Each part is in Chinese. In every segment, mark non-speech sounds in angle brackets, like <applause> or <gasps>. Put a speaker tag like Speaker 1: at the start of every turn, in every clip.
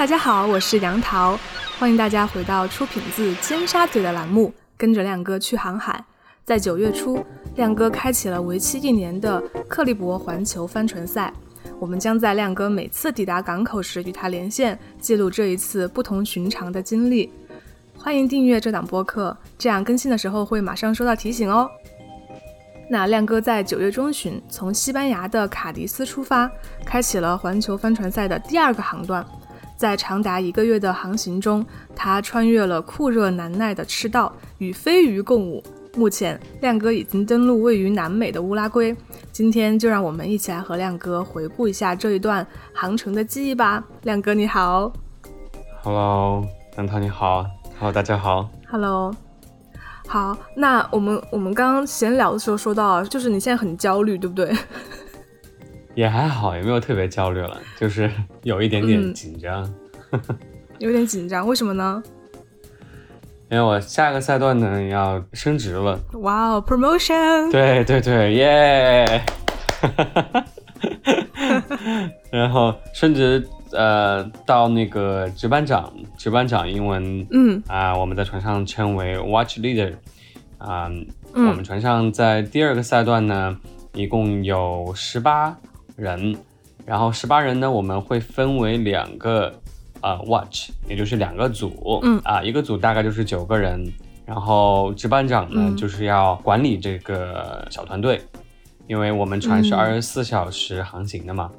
Speaker 1: 大家好，我是杨桃，欢迎大家回到出品自尖沙咀的栏目，跟着亮哥去航海。在九月初，亮哥开启了为期一年的克利伯环球帆船赛，我们将在亮哥每次抵达港口时与他连线，记录这一次不同寻常的经历。欢迎订阅这档播客，这样更新的时候会马上收到提醒哦。那亮哥在九月中旬从西班牙的卡迪斯出发，开启了环球帆船赛的第二个航段。在长达一个月的航行中，他穿越了酷热难耐的赤道，与飞鱼共舞。目前，亮哥已经登陆位于南美的乌拉圭。今天就让我们一起来和亮哥回顾一下这一段航程的记忆吧。亮哥你好
Speaker 2: ，Hello，杨涛你好，Hello，大家好
Speaker 1: ，Hello，好。那我们我们刚刚闲聊的时候说到，就是你现在很焦虑，对不对？
Speaker 2: 也还好，也没有特别焦虑了，就是 <laughs> 有一点点紧张，<laughs>
Speaker 1: 有点紧张，为什么呢？
Speaker 2: 因为我下个赛段呢要升职了。
Speaker 1: 哇哦，promotion！
Speaker 2: 对对对，耶！<laughs> 然后升职，呃，到那个值班长，值班长英文，嗯啊，我们在船上称为 watch leader，啊，我们船上在第二个赛段呢，一共有十八。人，然后十八人呢，我们会分为两个，呃，watch，也就是两个组，嗯。啊，一个组大概就是九个人，然后值班长呢就是要管理这个小团队，因为我们船是二十四小时航行的嘛，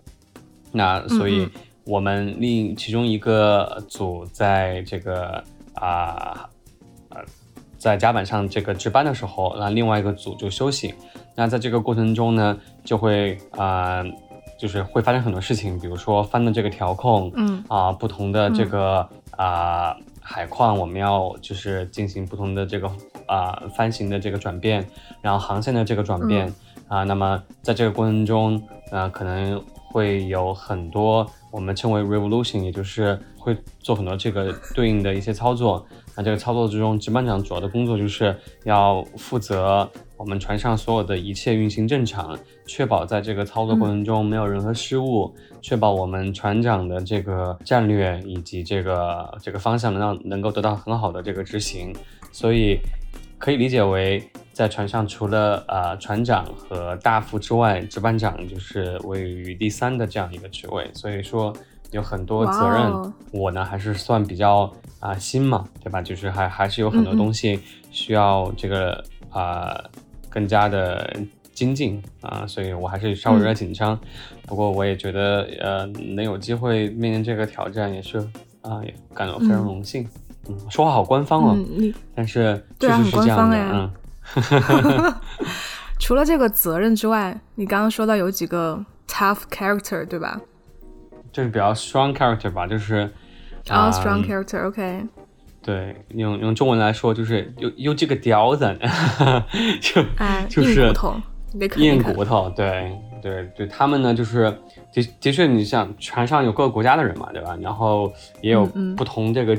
Speaker 2: 那所以我们另其中一个组在这个啊呃在甲板上这个值班的时候，那另外一个组就休息，那在这个过程中呢，就会啊。就是会发生很多事情，比如说翻的这个调控，嗯啊，不同的这个啊海况，我们要就是进行不同的这个啊帆型的这个转变，然后航线的这个转变啊，那么在这个过程中，啊可能会有很多我们称为 revolution，也就是会做很多这个对应的一些操作。那这个操作之中，值班长主要的工作就是要负责。我们船上所有的一切运行正常，确保在这个操作过程中没有任何失误，确保我们船长的这个战略以及这个这个方向能让能够得到很好的这个执行。所以可以理解为，在船上除了呃船长和大副之外，值班长就是位于第三的这样一个职位。所以说有很多责任，我呢还是算比较啊新嘛，对吧？就是还还是有很多东西需要这个啊。更加的精进啊，所以我还是稍微有点紧张。不过我也觉得，呃，能有机会面临这个挑战，也是啊，也感到非常荣幸。嗯，说话好官方哦，但是确实是这样的。嗯，<laughs>
Speaker 1: 除了这个责任之外，你刚刚说到有几个 tough character，对吧？
Speaker 2: 就是比较 strong character 吧，就是
Speaker 1: 啊，strong character，OK。
Speaker 2: 对，用用中文来说就是有有几个屌子，<laughs> 就就是
Speaker 1: 硬骨头。
Speaker 2: 对对对，他们呢就是的的确，你像船上有各个国家的人嘛，对吧？然后也有不同这个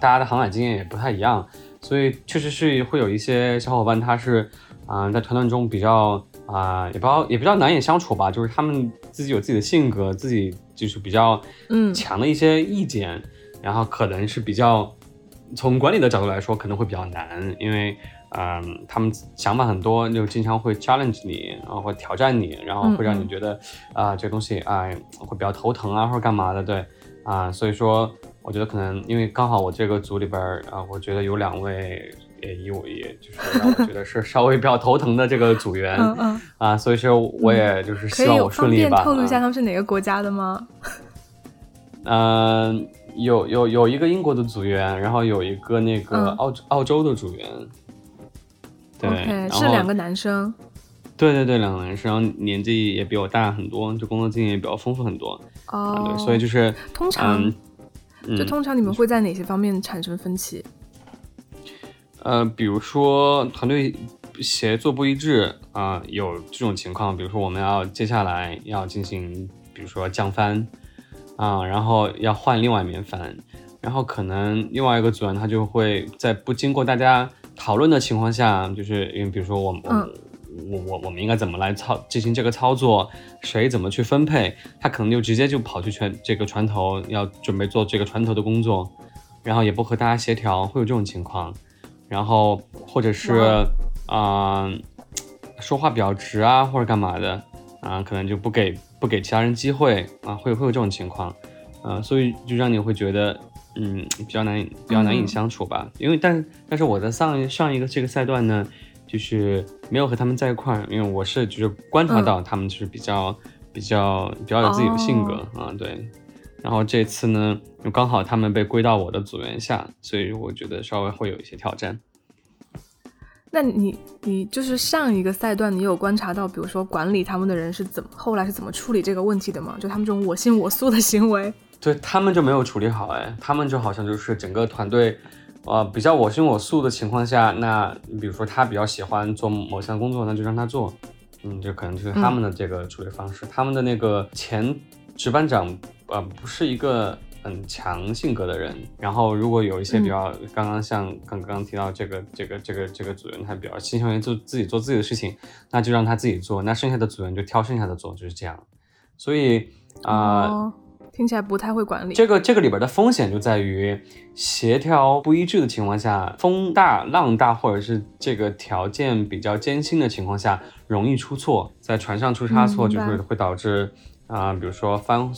Speaker 2: 大家的航海经验也不太一样，所以确实是会有一些小伙伴他是啊在团队中比较啊也比较也比较难以相处吧，就是他们自己有自己的性格，自己就是比较嗯强的一些意见，然后可能是比较。从管理的角度来说，可能会比较难，因为，嗯，他们想法很多，就经常会 challenge 你，然后会挑战你，然后会让你觉得，啊，这个东西，哎，会比较头疼啊，或者干嘛的，对，啊，所以说，我觉得可能，因为刚好我这个组里边，啊，我觉得有两位，也以我也就是让我觉得是稍微比较头疼的这个组员，<laughs> 啊，所以说我也就是希望我顺利吧。
Speaker 1: 透露一下他们是哪个国家的吗？<laughs>
Speaker 2: 嗯。有有有一个英国的组员，然后有一个那个澳澳洲的组员，对，
Speaker 1: 是两个男生，
Speaker 2: 对对对，两个男生，年纪也比我大很多，就工作经验也比较丰富很多，哦，对，所以就是
Speaker 1: 通常，就通常你们会在哪些方面产生分歧？
Speaker 2: 呃，比如说团队协作不一致啊，有这种情况，比如说我们要接下来要进行，比如说降帆。啊，然后要换另外一面帆，然后可能另外一个组员他就会在不经过大家讨论的情况下，就是因为比如说我我我我我们应该怎么来操进行这个操作，谁怎么去分配，他可能就直接就跑去船这个船头要准备做这个船头的工作，然后也不和大家协调，会有这种情况，然后或者是啊说话比较直啊或者干嘛的啊，可能就不给不给其他人机会啊，会会有这种情况，啊，所以就让你会觉得。嗯，比较难，比较难以相处吧。因为，但但是我在上上一个这个赛段呢，就是没有和他们在一块儿，因为我是就是观察到他们就是比较比较比较有自己的性格啊，对。然后这次呢，就刚好他们被归到我的组员下，所以我觉得稍微会有一些挑战。
Speaker 1: 那你你就是上一个赛段，你有观察到，比如说管理他们的人是怎么后来是怎么处理这个问题的吗？就他们这种我行我素的行为。
Speaker 2: 对他们就没有处理好哎，他们就好像就是整个团队，呃，比较我行我素的情况下，那比如说他比较喜欢做某项工作，那就让他做，嗯，这可能就是他们的这个处理方式。他们的那个前值班长，呃，不是一个很强性格的人。然后如果有一些比较，刚刚像刚刚提到这个这个这个这个组员，他比较倾向于做自己做自己的事情，那就让他自己做，那剩下的组员就挑剩下的做，就是这样。所以啊。
Speaker 1: 听起来不太会管理。
Speaker 2: 这个这个里边的风险就在于协调不一致的情况下，风大浪大，或者是这个条件比较艰辛的情况下，容易出错。在船上出差错，就是会导致啊，比如说翻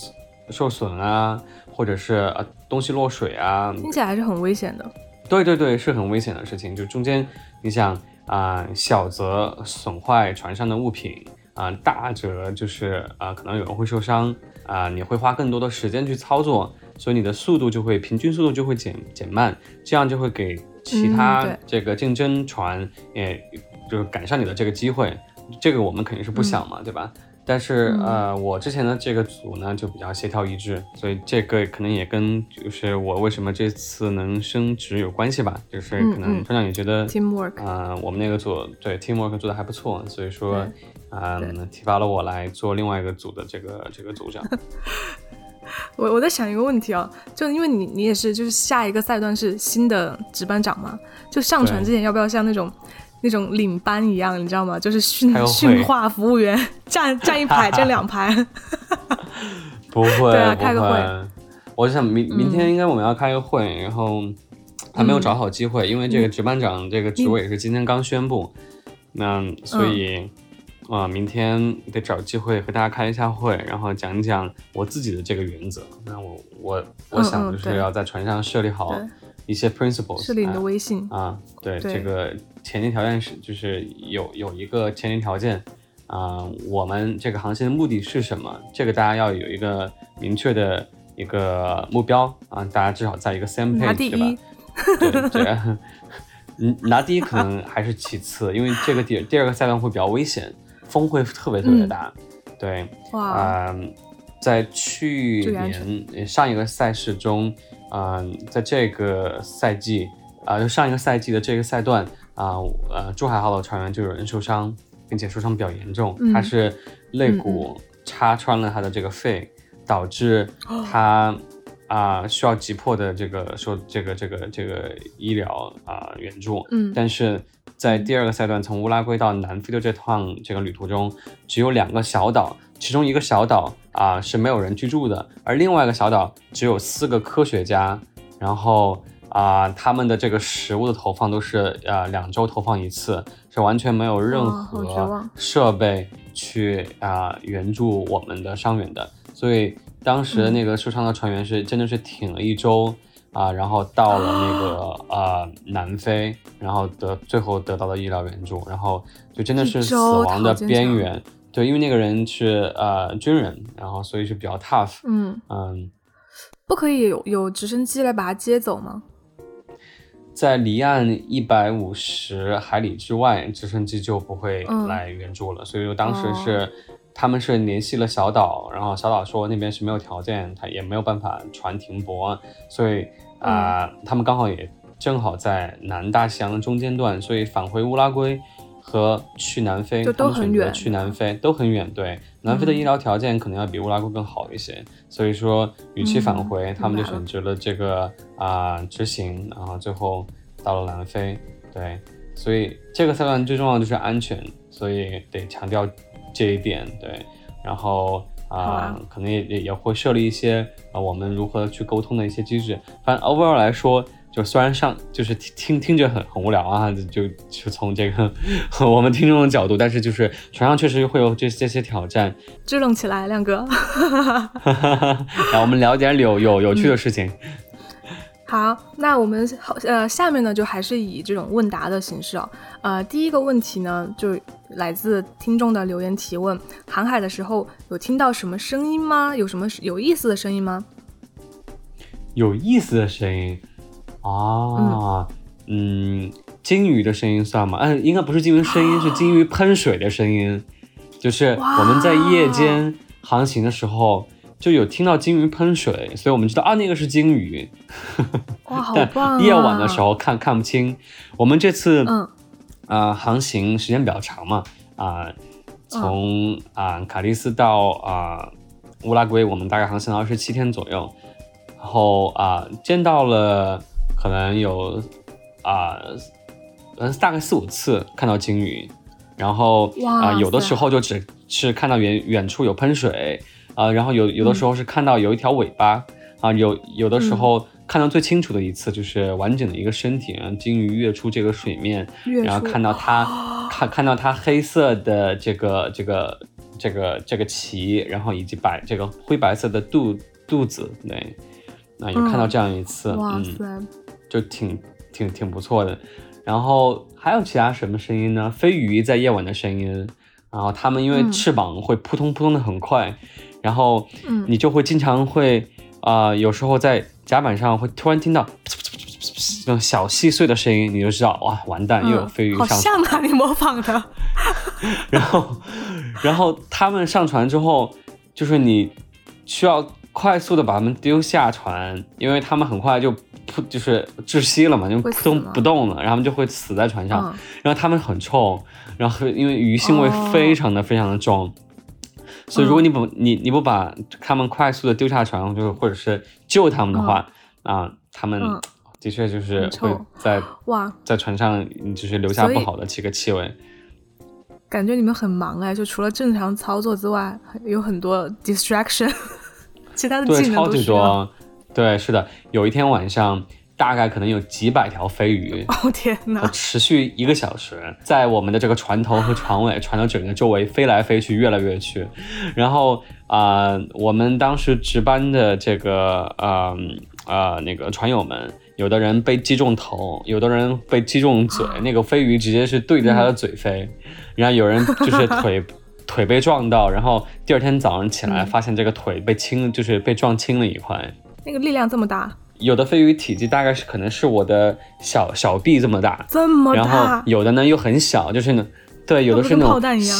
Speaker 2: 受损啊，或者是呃东西落水啊。
Speaker 1: 听起来还是很危险的。
Speaker 2: 对对对，是很危险的事情。就中间你想啊，小则损坏船上的物品啊，大则就是啊，可能有人会受伤。啊，你会花更多的时间去操作，所以你的速度就会平均速度就会减减慢，这样就会给其他这个竞争船，也就是赶上你的这个机会，这个我们肯定是不想嘛，对吧？但是呃，我之前的这个组呢就比较协调一致，所以这个可能也跟就是我为什么这次能升职有关系吧，就是可能船长也觉得
Speaker 1: teamwork
Speaker 2: 啊，我们那个组对 teamwork 做的还不错，所以说。嗯，提拔了我来做另外一个组的这个这个组长。<laughs>
Speaker 1: 我我在想一个问题啊，就因为你你也是，就是下一个赛段是新的值班长嘛，就上船之前要不要像那种那种领班一样，你知道吗？就是训训话服务员 <laughs> 站站一排 <laughs> 站两排。<laughs>
Speaker 2: 不会，
Speaker 1: 对啊，开个会。
Speaker 2: 我想明明天应该我们要开个会，然后还没有找好机会，因为这个值班长这个职位是今天刚宣布，那所以。啊，明天得找机会和大家开一下会，然后讲一讲我自己的这个原则。那我我我想就是要在船上设立好一些 principles，
Speaker 1: 设立你的微信
Speaker 2: 啊。对，这个前提条件是就是有有一个前提条件啊，我们这个航线的目的是什么？这个大家要有一个明确的一个目标啊，大家至少在一个 same page，对吧？对对，<laughs> 嗯，拿第一可能还是其次，因为这个第第二个赛段会比较危险。风会特别特别大，对，
Speaker 1: 哇，
Speaker 2: 在去年上一个赛事中，嗯，在这个赛季啊，就上一个赛季的这个赛段啊，呃，珠海号的船员就有人受伤，并且受伤比较严重，他是肋骨插穿了他的这个肺，导致他啊需要急迫的这个说这个这个这个医疗啊援助，
Speaker 1: 嗯，
Speaker 2: 但是。在第二个赛段，从乌拉圭到南非的这趟这个旅途中，只有两个小岛，其中一个小岛啊是没有人居住的，而另外一个小岛只有四个科学家，然后啊他们的这个食物的投放都是呃两周投放一次，是完全没有任何设备去啊援助我们的伤员的，所以当时那个受伤的船员是真的是挺了一周。啊，然后到了那个啊南非，然后得最后得到了医疗援助，然后就真的是死亡的边缘。对，因为那个人是呃军人，然后所以是比较 tough。
Speaker 1: 嗯
Speaker 2: 嗯，
Speaker 1: 不可以有有直升机来把他接走吗？
Speaker 2: 在离岸一百五十海里之外，直升机就不会来援助了。所以说当时是。他们是联系了小岛，然后小岛说那边是没有条件，他也没有办法船停泊，所以啊，他们刚好也正好在南大西洋的中间段，所以返回乌拉圭和去南非，
Speaker 1: 都很远，
Speaker 2: 去南非都很远。对，南非的医疗条件可能要比乌拉圭更好一些，所以说与其返回，他们就选择了这个啊执行，然后最后到了南非。对，所以这个赛段最重要的就是安全。所以得强调这一点。对，然后啊，可能也也也会设立一些啊，我们如何去沟通的一些机制。反正 overall 来说。就虽然上就是听听听着很很无聊啊，就就从这个 <laughs> 我们听众的角度，但是就是船上确实会有这这些挑战，
Speaker 1: 支棱起来，亮哥。<laughs>
Speaker 2: 来，我们聊点有有有趣的事情。
Speaker 1: 好，那我们好呃下面呢就还是以这种问答的形式哦。呃，第一个问题呢就来自听众的留言提问：航海的时候有听到什么声音吗？有什么有意思的声音吗？
Speaker 2: 有意思的声音。啊，嗯，鲸鱼的声音算吗？哎，应该不是鲸鱼声音，是鲸鱼喷水的声音。就是我们在夜间航行的时候，就有听到鲸鱼喷水，所以我们知道啊，那个是鲸鱼。
Speaker 1: 哇，好 <laughs> 棒！
Speaker 2: 夜晚的时候看看不清。我们这次，嗯，啊，航行时间比较长嘛，啊，从啊卡利斯到啊乌拉圭，我们大概航行了二十七天左右，然后啊见到了。可能有啊，嗯，大概四五次看到鲸鱼，然后啊，有的时候就只是看到远远处有喷水啊，然后有有的时候是看到有一条尾巴啊，有有的时候看到最清楚的一次就是完整的一个身体，然后鲸鱼跃出这个水面，然后看到它 <gasps> 看看到它黑色的这个这个这个这个鳍，然后以及白这个灰白色的肚肚子，对，那有看到这样一次，
Speaker 1: 哇
Speaker 2: 塞。就挺挺挺不错的，然后还有其他什么声音呢？飞鱼在夜晚的声音，然后它们因为翅膀会扑通扑通的很快，然后你就会经常会啊，有时候在甲板上会突然听到那种小细碎的声音，你就知道哇，完蛋，又有飞鱼上。好
Speaker 1: 像啊，你模仿的。
Speaker 2: 然后，然后他们上船之后，就是你需要快速的把它们丢下船，因为他们很快就。扑就是窒息了嘛，就扑通不动了，然后就会死在船上。然后它们很臭，然后因为鱼腥味非常的非常的重，所以如果你不你你不把他们快速的丢下船，就是或者是救他们的话，啊，他们的确就是会在哇在船上就是留下不好的这个气味。
Speaker 1: 感觉你们很忙哎，就除了正常操作之外，有很多 distraction，<laughs> 其他的技能
Speaker 2: 都需要。对，是的，有一天晚上，大概可能有几百条飞鱼，<laughs>
Speaker 1: 哦天哪，
Speaker 2: 持续一个小时，在我们的这个船头和船尾、船的整个周围飞来飞去，越来越去。然后啊，我们当时值班的这个呃呃那个船友们，有的人被击中头，有的人被击中嘴，那个飞鱼直接是对着他的嘴飞。然后有人就是腿腿被撞到，然后第二天早上起来发现这个腿被青，就是被撞青了一块。
Speaker 1: 那个力量这么大，
Speaker 2: 有的飞鱼体积大概是可能是我的小小臂这么大，
Speaker 1: 这么
Speaker 2: 大，然后有的呢又很小，就是呢，对，有的是那种
Speaker 1: 炮弹一样。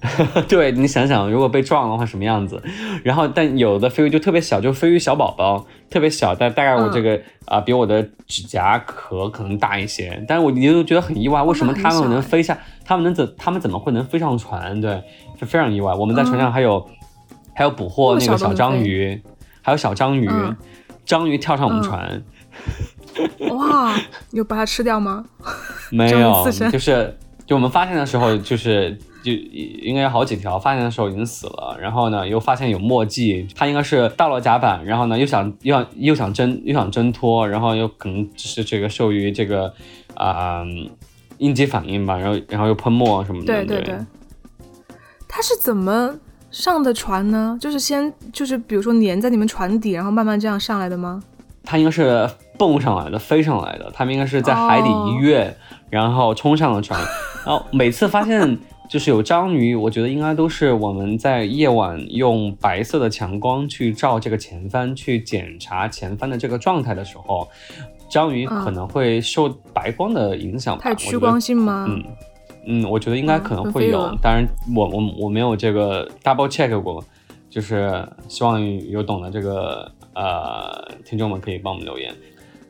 Speaker 1: <laughs>
Speaker 2: 对你想想，如果被撞的话什么样子？然后但有的飞鱼就特别小，就飞鱼小宝宝，特别小，但大概我这个啊比我的指甲壳可能大一些。但是我你就觉得很意外，为什么他们能飞下？他们能怎？他们怎么会能飞上船？对，是非常意外。我们在船上还有还有捕获那个小章鱼。还有小章鱼，章鱼跳上我们船，<laughs>
Speaker 1: 哇！有把它吃掉吗？<laughs>
Speaker 2: 没有，就是就我们发现的时候，就是就应该有好几条，发现的时候已经死了。然后呢，又发现有墨迹，它应该是到了甲板，然后呢又想又想又想挣又想挣脱，然后又可能是这个受于这个啊应激反应吧，然后然后又喷墨什么的。
Speaker 1: 对对对，它是怎么？上的船呢，就是先就是比如说粘在你们船底，然后慢慢这样上来的吗？
Speaker 2: 它应该是蹦上来的，飞上来的。他们应该是在海底一跃，然后冲上了船。<laughs> 然后每次发现就是有章鱼，我觉得应该都是我们在夜晚用白色的强光去照这个前帆，去检查前帆的这个状态的时候，章鱼可能会受白光的影响。
Speaker 1: 太趋光性吗？
Speaker 2: 嗯。嗯，我觉得应该可能会有，当然我我我没有这个 double check 过，就是希望有懂的这个呃听众们可以帮我们留言。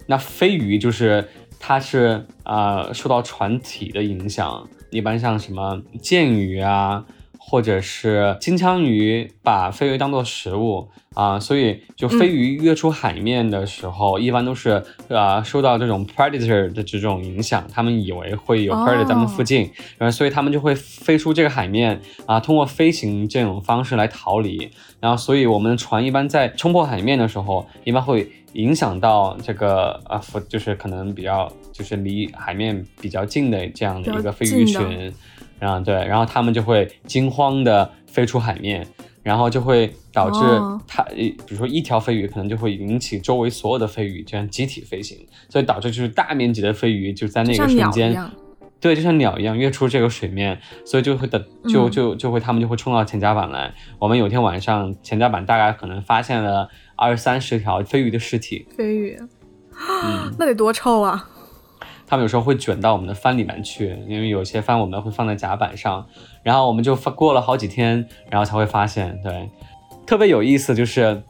Speaker 2: 那飞鱼就是它是啊受到船体的影响，一般像什么剑鱼啊、或者是金枪鱼把飞鱼当做食物啊，所以就飞鱼跃出海面的时候，一般都是啊受到这种 predator 的这种影响，他们以为会有 predator 在们附近，然后所以他们就会飞出这个海面啊，通过飞行这种方式来逃离。然后，所以我们的船一般在冲破海面的时候，一般会影响到这个啊，就是可能比较就是离海面比较近的这样的一个飞鱼群，然后对，然后他们就会惊慌的飞出海面，然后就会导致它，比如说一条飞鱼可能就会引起周围所有的飞鱼这样集体飞行，所以导致就是大面积的飞鱼就在那个瞬间。对，就像鸟一样跃出这个水面，所以就会的，就就就会他们就会冲到前甲板来。我们有天晚上前甲板大概可能发现了二三十条飞鱼的尸体。
Speaker 1: 飞鱼，那得多臭啊！
Speaker 2: 他们有时候会卷到我们的帆里面去，因为有些帆我们会放在甲板上，然后我们就过了好几天，然后才会发现。对，特别有意思就是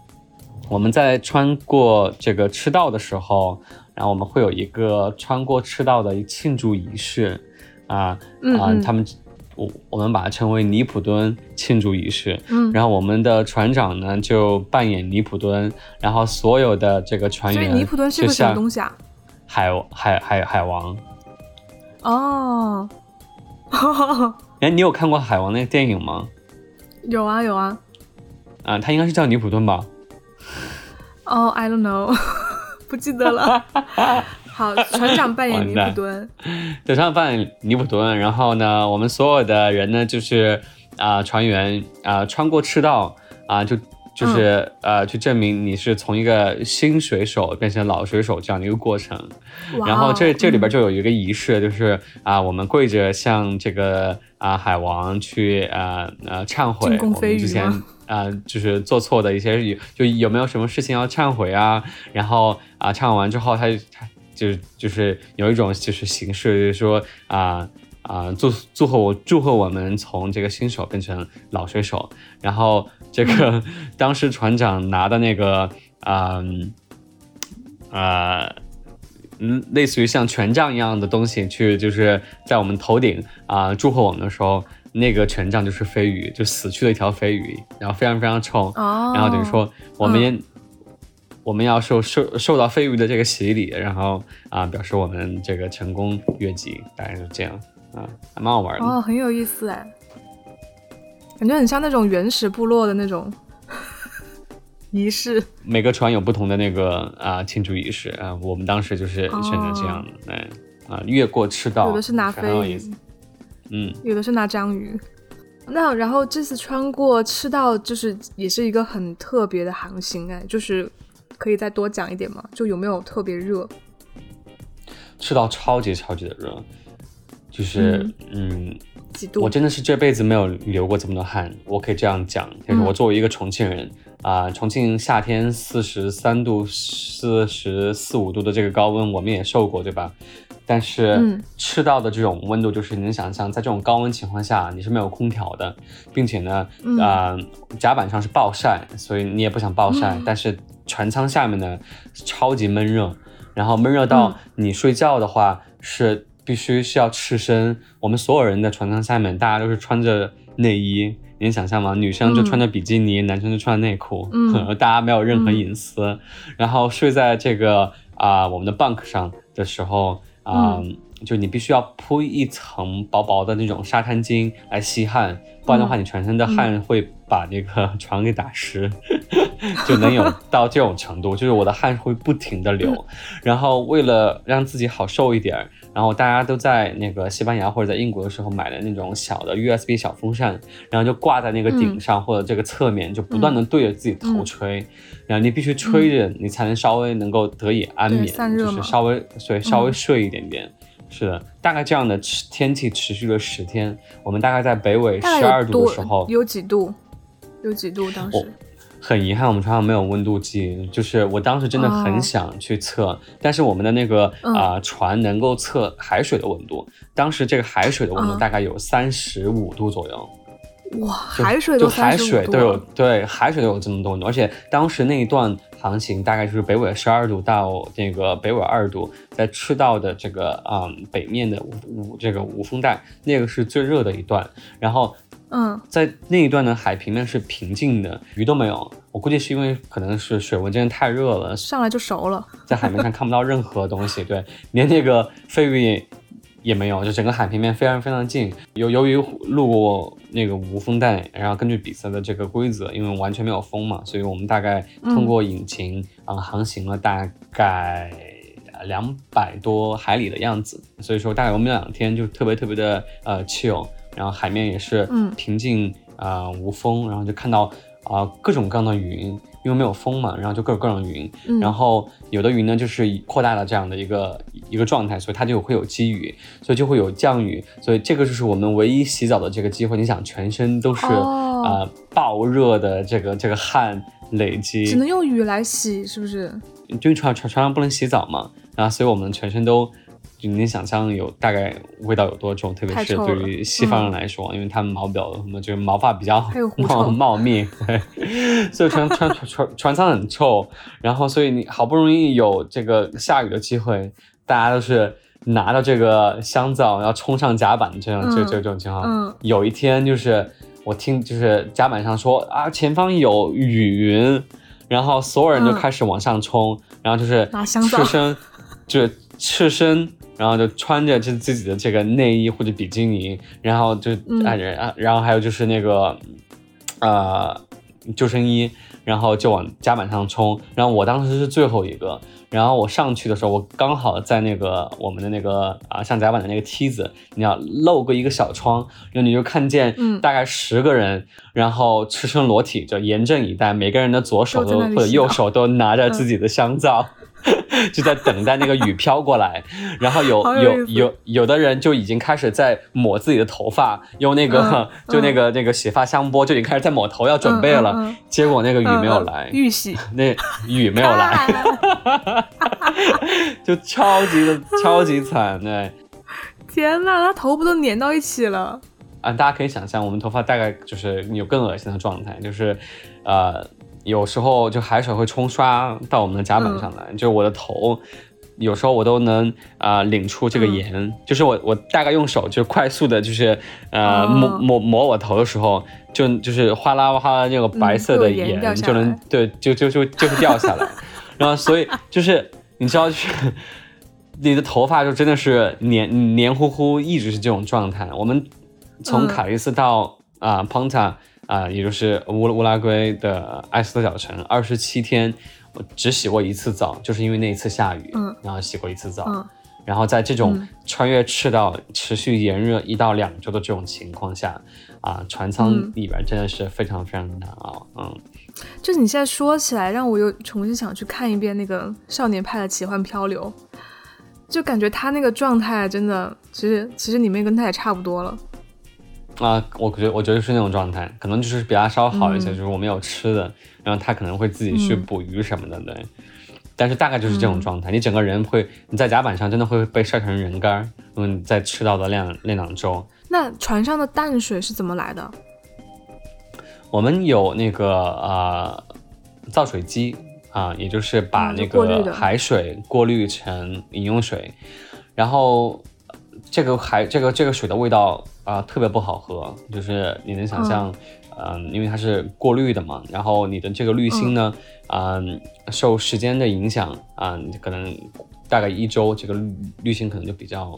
Speaker 2: 我们在穿过这个赤道的时候。然后我们会有一个穿过赤道的庆祝仪式，啊啊，他们我我们把它称为尼普敦庆祝仪式。嗯，然后我们的船长呢就扮演尼普敦，然后所有的这个船员，
Speaker 1: 所以尼普敦是个什么东西啊？
Speaker 2: 海海海海王。
Speaker 1: 哦，<laughs>
Speaker 2: 哎，你有看过海王那个电影吗？
Speaker 1: 有啊有啊。
Speaker 2: 啊，他应该是叫尼普顿吧？
Speaker 1: 哦，I don't know。<laughs> 不记得了。<laughs> 好，船长扮演尼普敦，
Speaker 2: 船长扮演尼普顿。然后呢，我们所有的人呢，就是啊，船员啊，穿过赤道啊，就就是呃，去证明你是从一个新水手变成老水手这样的一个过程。然后这这里边就有一个仪式，就是啊，我们跪着向这个啊海王去啊呃忏悔我们之前啊就是做错的一些就有没有什么事情要忏悔啊，然后。啊，忏悔完之后，他他就是就是有一种就是形式，就是说啊啊祝祝贺我祝贺我们从这个新手变成老水手，然后这个 <laughs> 当时船长拿的那个啊啊嗯类似于像权杖一样的东西去就是在我们头顶啊祝贺我们的时候，那个权杖就是飞鱼，就死去的一条飞鱼，然后非常非常臭，然后等于说我们。我们要受受受到飞鱼的这个洗礼，然后啊，表示我们这个成功越级，大概是这样啊，还蛮好玩的
Speaker 1: 哦，很有意思哎，感觉很像那种原始部落的那种 <laughs> 仪式。
Speaker 2: 每个船有不同的那个啊庆祝仪式啊，我们当时就是选择这样的，哎啊，越过赤道，
Speaker 1: 有的是拿飞鱼，
Speaker 2: 嗯，
Speaker 1: 有的是拿章鱼。那然后这次穿过赤道，就是也是一个很特别的航行哎，就是。可以再多讲一点吗？就有没有特别热？
Speaker 2: 赤道超级超级的热，就是嗯？我真的是这辈子没有流过这么多汗。我可以这样讲，就是我作为一个重庆人啊，重庆夏天四十三度、四十四五度的这个高温，我们也受过，对吧？但是赤道的这种温度，就是你能想象，在这种高温情况下，你是没有空调的，并且呢，啊，甲板上是暴晒，所以你也不想暴晒，但是。船舱下面呢，超级闷热，然后闷热到你睡觉的话是必须是要赤身。我们所有人的船舱下面，大家都是穿着内衣，你能想象吗？女生就穿着比基尼，男生就穿着内裤，嗯 <laughs> 大家没有任何隐私。然后睡在这个啊我们的 bunk 上的时候啊，就你必须要铺一层薄薄的那种沙滩巾来吸汗，不然的话你全身的汗会把那个 <laughs> 床给打湿。<laughs> 就能有到这种程度，就是我的汗会不停的流，然后为了让自己好受一点，然后大家都在那个西班牙或者在英国的时候买的那种小的 USB 小风扇，然后就挂在那个顶上或者这个侧面，就不断的对着自己头吹，然后你必须吹着，你才能稍微能够得以安眠，就是稍微所以稍微睡一点点。是的，大概这样的天气持续了十天，我们大概在北纬十二度的时候，
Speaker 1: 有几度？有几度？当时？
Speaker 2: 很遗憾，我们船上没有温度计。就是我当时真的很想去测，但是我们的那个啊船能够测海水的温度。当时这个海水的温度大概有三十五度左右。
Speaker 1: 哇，海水
Speaker 2: 就海水都有对海水都有这么多温度，而且当时那一段航行大概就是北纬十二度到那个北纬二度，在赤道的这个啊北面的五五这个无风带，那个是最热的一段。然后。
Speaker 1: 嗯，
Speaker 2: 在那一段的海平面是平静的，鱼都没有。我估计是因为可能是水温真的太热了，
Speaker 1: 上来就熟了，
Speaker 2: 在海面上看不到任何东西，对，连那个飞鱼也也没有，就整个海平面非常非常近。由由于路过那个无风带，然后根据比赛的这个规则，因为完全没有风嘛，所以我们大概通过引擎啊航行了大概两百多海里的样子，所以说大概我们两天就特别特别的呃 chill，然后海面也是平静啊无风，然后就看到。啊，各种各样的云，因为没有风嘛，然后就各种各种云，然后有的云呢就是扩大了这样的一个一个状态，所以它就会有积雨，所以就会有降雨，所以这个就是我们唯一洗澡的这个机会。你想，全身都是啊爆热的这个这个汗累积，
Speaker 1: 只能用雨来洗，是不是？
Speaker 2: 因为船船船上不能洗澡嘛，然后所以我们全身都。就你能想象有大概味道有多重，特别是对于西方人来说，因为他们毛表什么就是毛发比较茂茂密，对，所以船船船船舱很臭。然后所以你好不容易有这个下雨的机会，大家都是拿着这个香皂要冲上甲板，这样这这这种情况。嗯有一天就是我听就是甲板上说啊前方有雨云，然后所有人就开始往上冲，然后就是赤身，就是赤身。然后就穿着就自己的这个内衣或者比基尼，然后就啊然然后还有就是那个，呃救生衣，然后就往甲板上冲。然后我当时是最后一个，然后我上去的时候，我刚好在那个我们的那个啊上甲板的那个梯子，你要露过一个小窗，然后你就看见大概十个人，然后赤身裸体，就严阵以待，每个人的左手都或者右手都拿着自己的香皂。<laughs> <laughs> 就在等待那个雨飘过来，然后有有有有的人就已经开始在抹自己的头发，用那个 <laughs> 就那个那个洗发香波就已经开始在抹头要准备了，结果那个雨没有来，
Speaker 1: 预洗 <laughs>
Speaker 2: 那雨没有来，就超级的超级惨对。
Speaker 1: 天呐，他头不都粘到一起了
Speaker 2: 啊！大家可以想象，我们头发大概就是有更恶心的状态，就是呃。有时候就海水会冲刷到我们的甲板上来，就我的头，有时候我都能啊领出这个盐，就是我我大概用手就快速的，就是呃抹抹抹我头的时候，就就是哗啦哗啦那个白色的盐就能对就就就就会掉下来，然后所以就是你知道就是你的头发就真的是黏黏糊糊，一直是这种状态。我们从卡利斯到啊 Ponta。啊，也就是乌乌拉圭的埃斯特小城，二十七天，我只洗过一次澡，就是因为那一次下雨，嗯，然后洗过一次澡，嗯，然后在这种穿越赤道、持续炎热一到两周的这种情况下，啊，船舱里边真的是非常非常难熬，嗯，
Speaker 1: 就是你现在说起来，让我又重新想去看一遍那个《少年派的奇幻漂流》，就感觉他那个状态真的，其实其实你们跟他也差不多了。
Speaker 2: 啊，我觉得我觉得是那种状态，可能就是比他稍好一些，就是我们有吃的，然后他可能会自己去捕鱼什么的，对。但是大概就是这种状态，你整个人会你在甲板上真的会被晒成人干，因为你在赤道的那那两周。
Speaker 1: 那船上的淡水是怎么来的？
Speaker 2: 我们有那个呃造水机啊，也就是把那个海水过滤成饮用水，然后这个海这个这个水的味道。啊，特别不好喝，就是你能想象，嗯，因为它是过滤的嘛，然后你的这个滤芯呢，嗯，受时间的影响啊，可能大概一周，这个滤芯可能就比较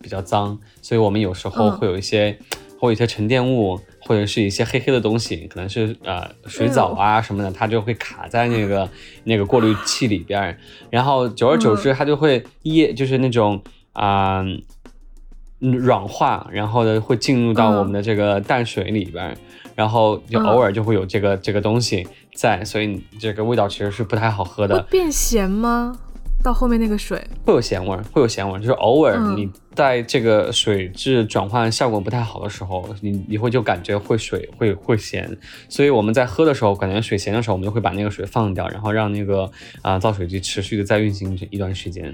Speaker 2: 比较脏，所以我们有时候会有一些，会有一些沉淀物，或者是一些黑黑的东西，可能是呃水藻啊什么的，它就会卡在那个 <laughs> 那个过滤器里边，然后久而久之，它就会液，就是那种啊。软化，然后呢会进入到我们的这个淡水里边，然后就偶尔就会有这个这个东西在，所以这个味道其实是不太好喝的。
Speaker 1: 会变咸吗？到后面那个水
Speaker 2: 会有咸味儿，会有咸味儿，就是偶尔你在这个水质转换效果不太好的时候，你你会就感觉会水会会咸，所以我们在喝的时候感觉水咸的时候，我们就会把那个水放掉，然后让那个啊造水机持续的再运行一段时间。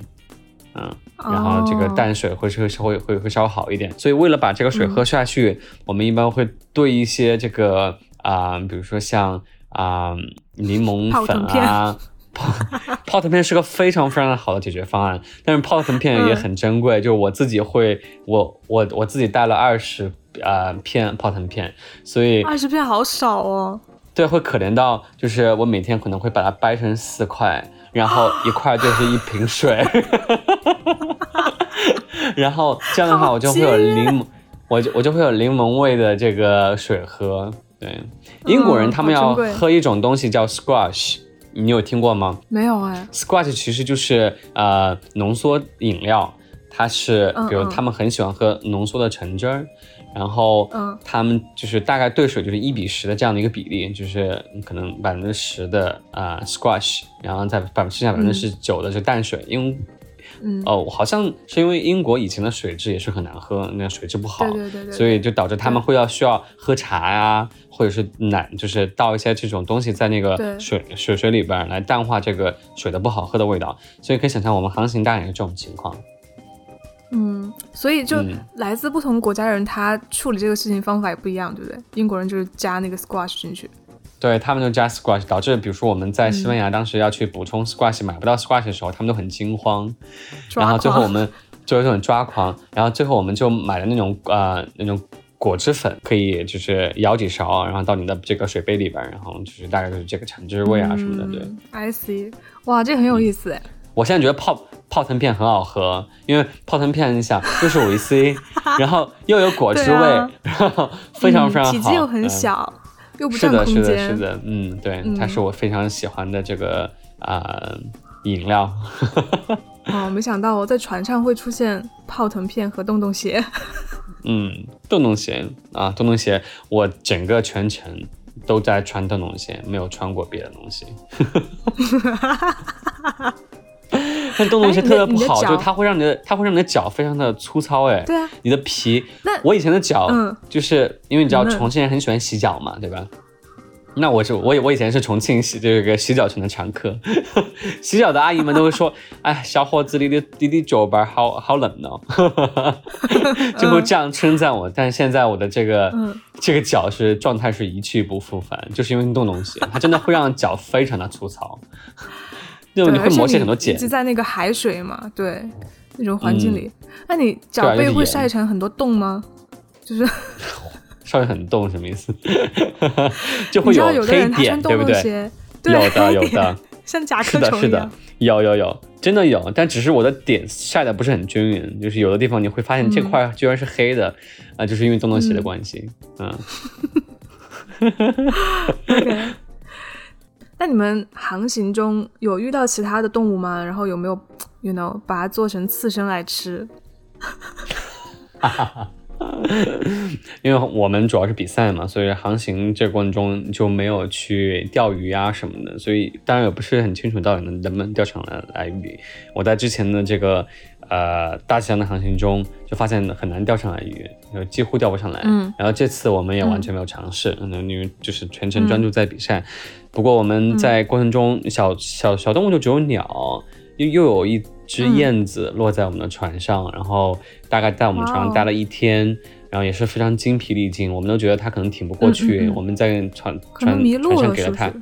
Speaker 2: 嗯，然后这个淡水会会会会会稍微好一点，所以为了把这个水喝下去，我们一般会兑一些这个啊，比如说像啊柠檬粉啊，泡 <laughs> 泡腾片是个非常非常好的解决方案，但是泡腾片也很珍贵，<laughs> 就我自己会我我我自己带了二十呃片泡腾片，所以
Speaker 1: 二十片好少哦。
Speaker 2: 对，会可怜到就是我每天可能会把它掰成四块，然后 <laughs> 一块就是一瓶水，<laughs> 然后这样的话我就会有柠檬，我就我就会有柠檬味的这个水喝。对，英国人他们要喝一种东西叫 squash，你有听过吗？
Speaker 1: 没有哎。
Speaker 2: squash 其实就是呃浓缩饮料，它是比如他们很喜欢喝浓缩的橙汁儿，然后嗯他们就是大概兑水就是一比十的这样的一个比例，就是可能百分之十的啊 squash，然后再百分之剩下百分之十九的是淡水，因为。
Speaker 1: 嗯
Speaker 2: 哦，好像是因为英国以前的水质也是很难喝，那水质不好，
Speaker 1: 对对对，
Speaker 2: 所以就导致他们会要需要喝茶呀，或者是奶，就是倒一些这种东西在那个水水水里边来淡化这个水的不好喝的味道。所以可以想象我们航行大也是这种情况。
Speaker 1: 嗯，所以就来自不同国家的人，他处理这个事情方法也不一样，对不对？英国人就是加那个 squash 进去。
Speaker 2: 对他们就加 squash，导致比如说我们在西班牙当时要去补充 squash，买不到 squash 的时候，他们都很惊慌。然后最后我们就有这种抓狂，然后最后我们就买了那种呃那种果汁粉，可以就是舀几勺，然后到你的这个水杯里边，然后就是大概就是这个橙汁味啊什么的。对
Speaker 1: ，I see，哇，这很有意思哎。
Speaker 2: 我现在觉得泡泡腾片很好喝，因为泡腾片你想又是维 C，<laughs> 然后又有果汁味，然后非常非常好，体
Speaker 1: 积又很小。
Speaker 2: 是的，是的，是的，嗯，对，它是我非常喜欢的这个啊饮料。
Speaker 1: 哦，<laughs> 没想到我在船上会出现泡腾片和洞洞鞋。<laughs>
Speaker 2: 嗯，洞洞鞋啊，洞洞鞋，我整个全程都在穿洞洞鞋，没有穿过别的东西。<laughs> 但洞洞鞋特别不好，就它会让你的，它会让你的脚非常的粗糙，哎，
Speaker 1: 对啊，
Speaker 2: 你的皮。那我以前的脚，就是因为你知道重庆人很喜欢洗脚嘛，对吧？那我是我我以前是重庆洗这个洗脚城的常客，<laughs> 洗脚的阿姨们都会说，哎，小伙子你的你的脚板好好冷哦，<laughs> 就会这样称赞我。但是现在我的这个这个脚是状态是一去不复返，就是因为洞洞鞋，它真的会让脚非常的粗糙。
Speaker 1: 对，
Speaker 2: 你会磨起很多茧。
Speaker 1: 在那个海水嘛，对，那种环境里，那你脚背会晒成很多洞吗？就是 <laughs>
Speaker 2: 晒成很洞什么意思？<laughs> 就会有黑点，对不对？有的，有的，
Speaker 1: 像甲壳虫一样。
Speaker 2: 是的，是的，有有有，真的有，但只是我的点晒的不是很均匀，就是有的地方你会发现这块居然是黑的，啊，就是因为洞洞鞋的关系，嗯。<laughs>
Speaker 1: 那你们航行中有遇到其他的动物吗？然后有没有，you know，把它做成刺身来吃？<laughs>
Speaker 2: 因为我们主要是比赛嘛，所以航行这过程中就没有去钓鱼啊什么的，所以当然也不是很清楚到底能能不能钓上来来鱼。我在之前的这个。呃，大西洋的航行中就发现很难钓上来鱼，就几乎钓不上来。嗯，然后这次我们也完全没有尝试，嗯，因为就是全程专注在比赛。不过我们在过程中，小小小动物就只有鸟，又又有一只燕子落在我们的船上，然后大概在我们船上待了一天，然后也是非常精疲力尽，我们都觉得它可能挺不过去。我们在船船船上给了它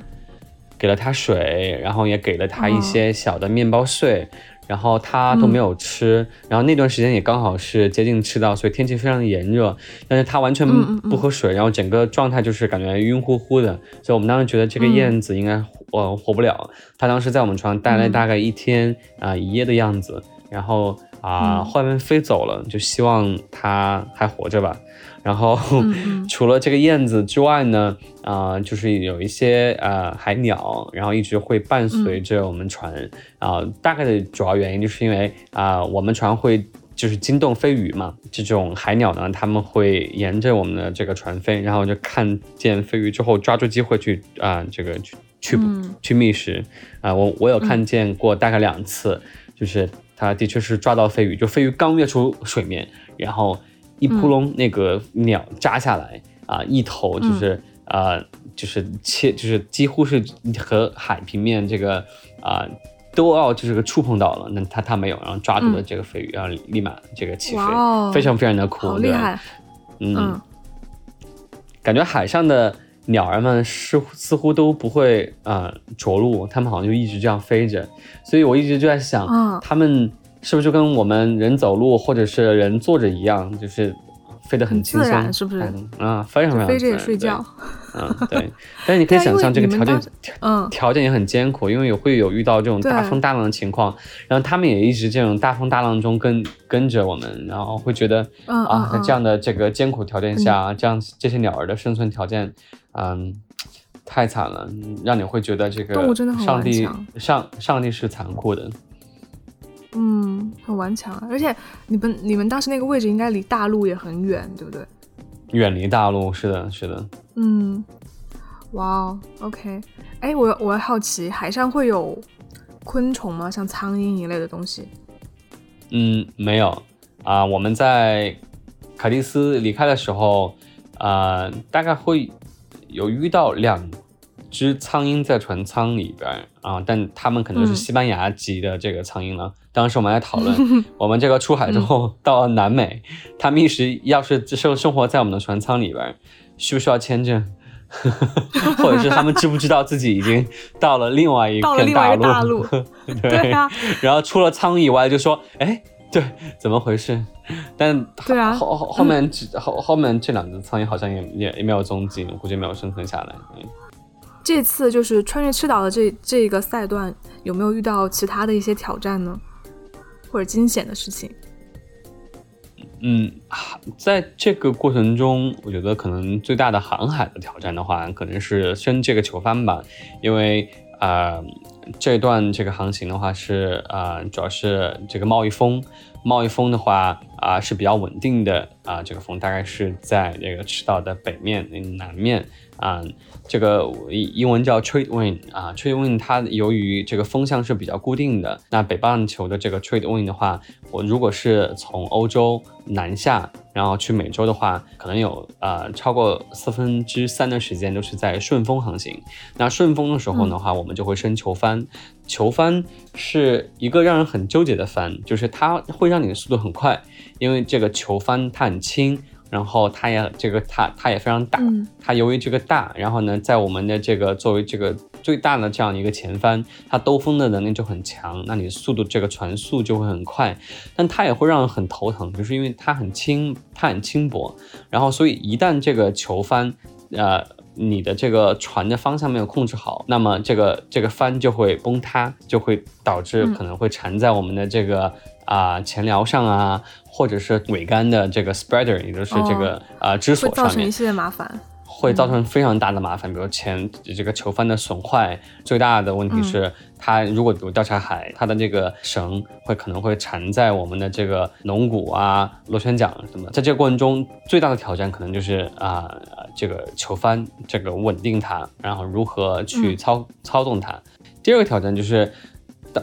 Speaker 2: 给了它水，然后也给了它一些小的面包碎。然后它都没有吃，然后那段时间也刚好是接近赤道，所以天气非常的炎热，但是它完全不喝水，然后整个状态就是感觉晕乎乎的，所以我们当时觉得这个燕子应该呃活不了。它当时在我们床上待了大概一天啊一夜的样子，然后啊后面飞走了，就希望它还活着吧。然后 <laughs> 除了这个燕子之外呢，啊，就是有一些呃海鸟，然后一直会伴随着我们船啊。大概的主要原因就是因为啊，我们船会就是惊动飞鱼嘛。这种海鸟呢，他们会沿着我们的这个船飞，然后就看见飞鱼之后抓住机会去啊，这个去去去觅食啊。我我有看见过大概两次，就是它的确是抓到飞鱼，就飞鱼刚跃出水面，然后。一扑棱，那个鸟扎下来啊，一头就是啊，就是切，就是几乎是和海平面这个啊都要就是个触碰到了，那它它没有，然后抓住了这个飞鱼，然后立马这个起飞，非常非常的酷，
Speaker 1: 好厉害，
Speaker 2: 嗯，感觉海上的鸟儿们似似乎都不会啊着陆，它们好像就一直这样飞着，所以我一直就在想，它们。是不是就跟我们人走路或者是人坐着一样，就是飞得很轻松，
Speaker 1: 是不是？
Speaker 2: 嗯，非常非常
Speaker 1: 飞着也睡觉。
Speaker 2: 嗯，对。<laughs> 但是你可以想象这个条件，嗯，条件也很艰苦，因为也会有遇到这种大风大浪的情况，然后他们也一直这种大风大浪中跟跟着我们，然后会觉得啊，在这样的这个艰苦条件下，这样这些鸟儿的生存条件，嗯，太惨了，让你会觉得这个上帝上上帝是残酷的。
Speaker 1: 嗯，很顽强啊，而且你们你们当时那个位置应该离大陆也很远，对不对？
Speaker 2: 远离大陆，是的，是的。
Speaker 1: 嗯，哇哦，OK，哎，我我好奇，海上会有昆虫吗？像苍蝇一类的东西？
Speaker 2: 嗯，没有啊。我们在卡蒂斯离开的时候，啊，大概会有遇到两。只苍蝇在船舱里边啊，但它们可能是西班牙籍的这个苍蝇了。当时我们还讨论，<laughs> 我们这个出海之后到南美，他们一时要是生生活在我们的船舱里边，需不需要签证？<laughs> 或者是他们知不知道自己已经到了另外一片
Speaker 1: 大陆？<laughs> 对
Speaker 2: 啊，然后出了舱以外就说，哎，对，怎么回事？但
Speaker 1: 对啊，
Speaker 2: 后后后面后后面这两只苍蝇好像也也也没有踪迹，估计没有生存下来。
Speaker 1: 这次就是穿越赤道的这这个赛段，有没有遇到其他的一些挑战呢，或者惊险的事情？
Speaker 2: 嗯，在这个过程中，我觉得可能最大的航海的挑战的话，可能是升这个球帆吧，因为啊，这段这个航行的话是啊，主要是这个贸易风，贸易风的话啊是比较稳定的啊，这个风大概是在这个赤道的北面、南面啊。这个英英文叫 trade wind 啊，trade wind 它由于这个风向是比较固定的。那北半球的这个 trade wind 的话，我如果是从欧洲南下，然后去美洲的话，可能有呃超过四分之三的时间都是在顺风航行。那顺风的时候的话，我们就会升球帆。球帆是一个让人很纠结的帆，就是它会让你的速度很快，因为这个球帆它很轻。然后它也这个它它也非常大，它由于这个大，然后呢，在我们的这个作为这个最大的这样一个前帆，它兜风的能力就很强，那你速度这个船速就会很快，但它也会让人很头疼，就是因为它很轻，它很轻薄，然后所以一旦这个球帆，呃，你的这个船的方向没有控制好，那么这个这个帆就会崩塌，就会导致可能会缠在我们的这个。啊，前撩上啊，或者是桅杆的这个 spreader，也就是这个啊支索上面，
Speaker 1: 造成一系列麻烦，
Speaker 2: 会造成非常大的麻烦。比如前这个球帆的损坏，最大的问题是它如果有调查海，它的这个绳会可能会缠在我们的这个龙骨啊、螺旋桨什么。在这个过程中，最大的挑战可能就是啊，这个球帆这个稳定它，然后如何去操操纵它。第二个挑战就是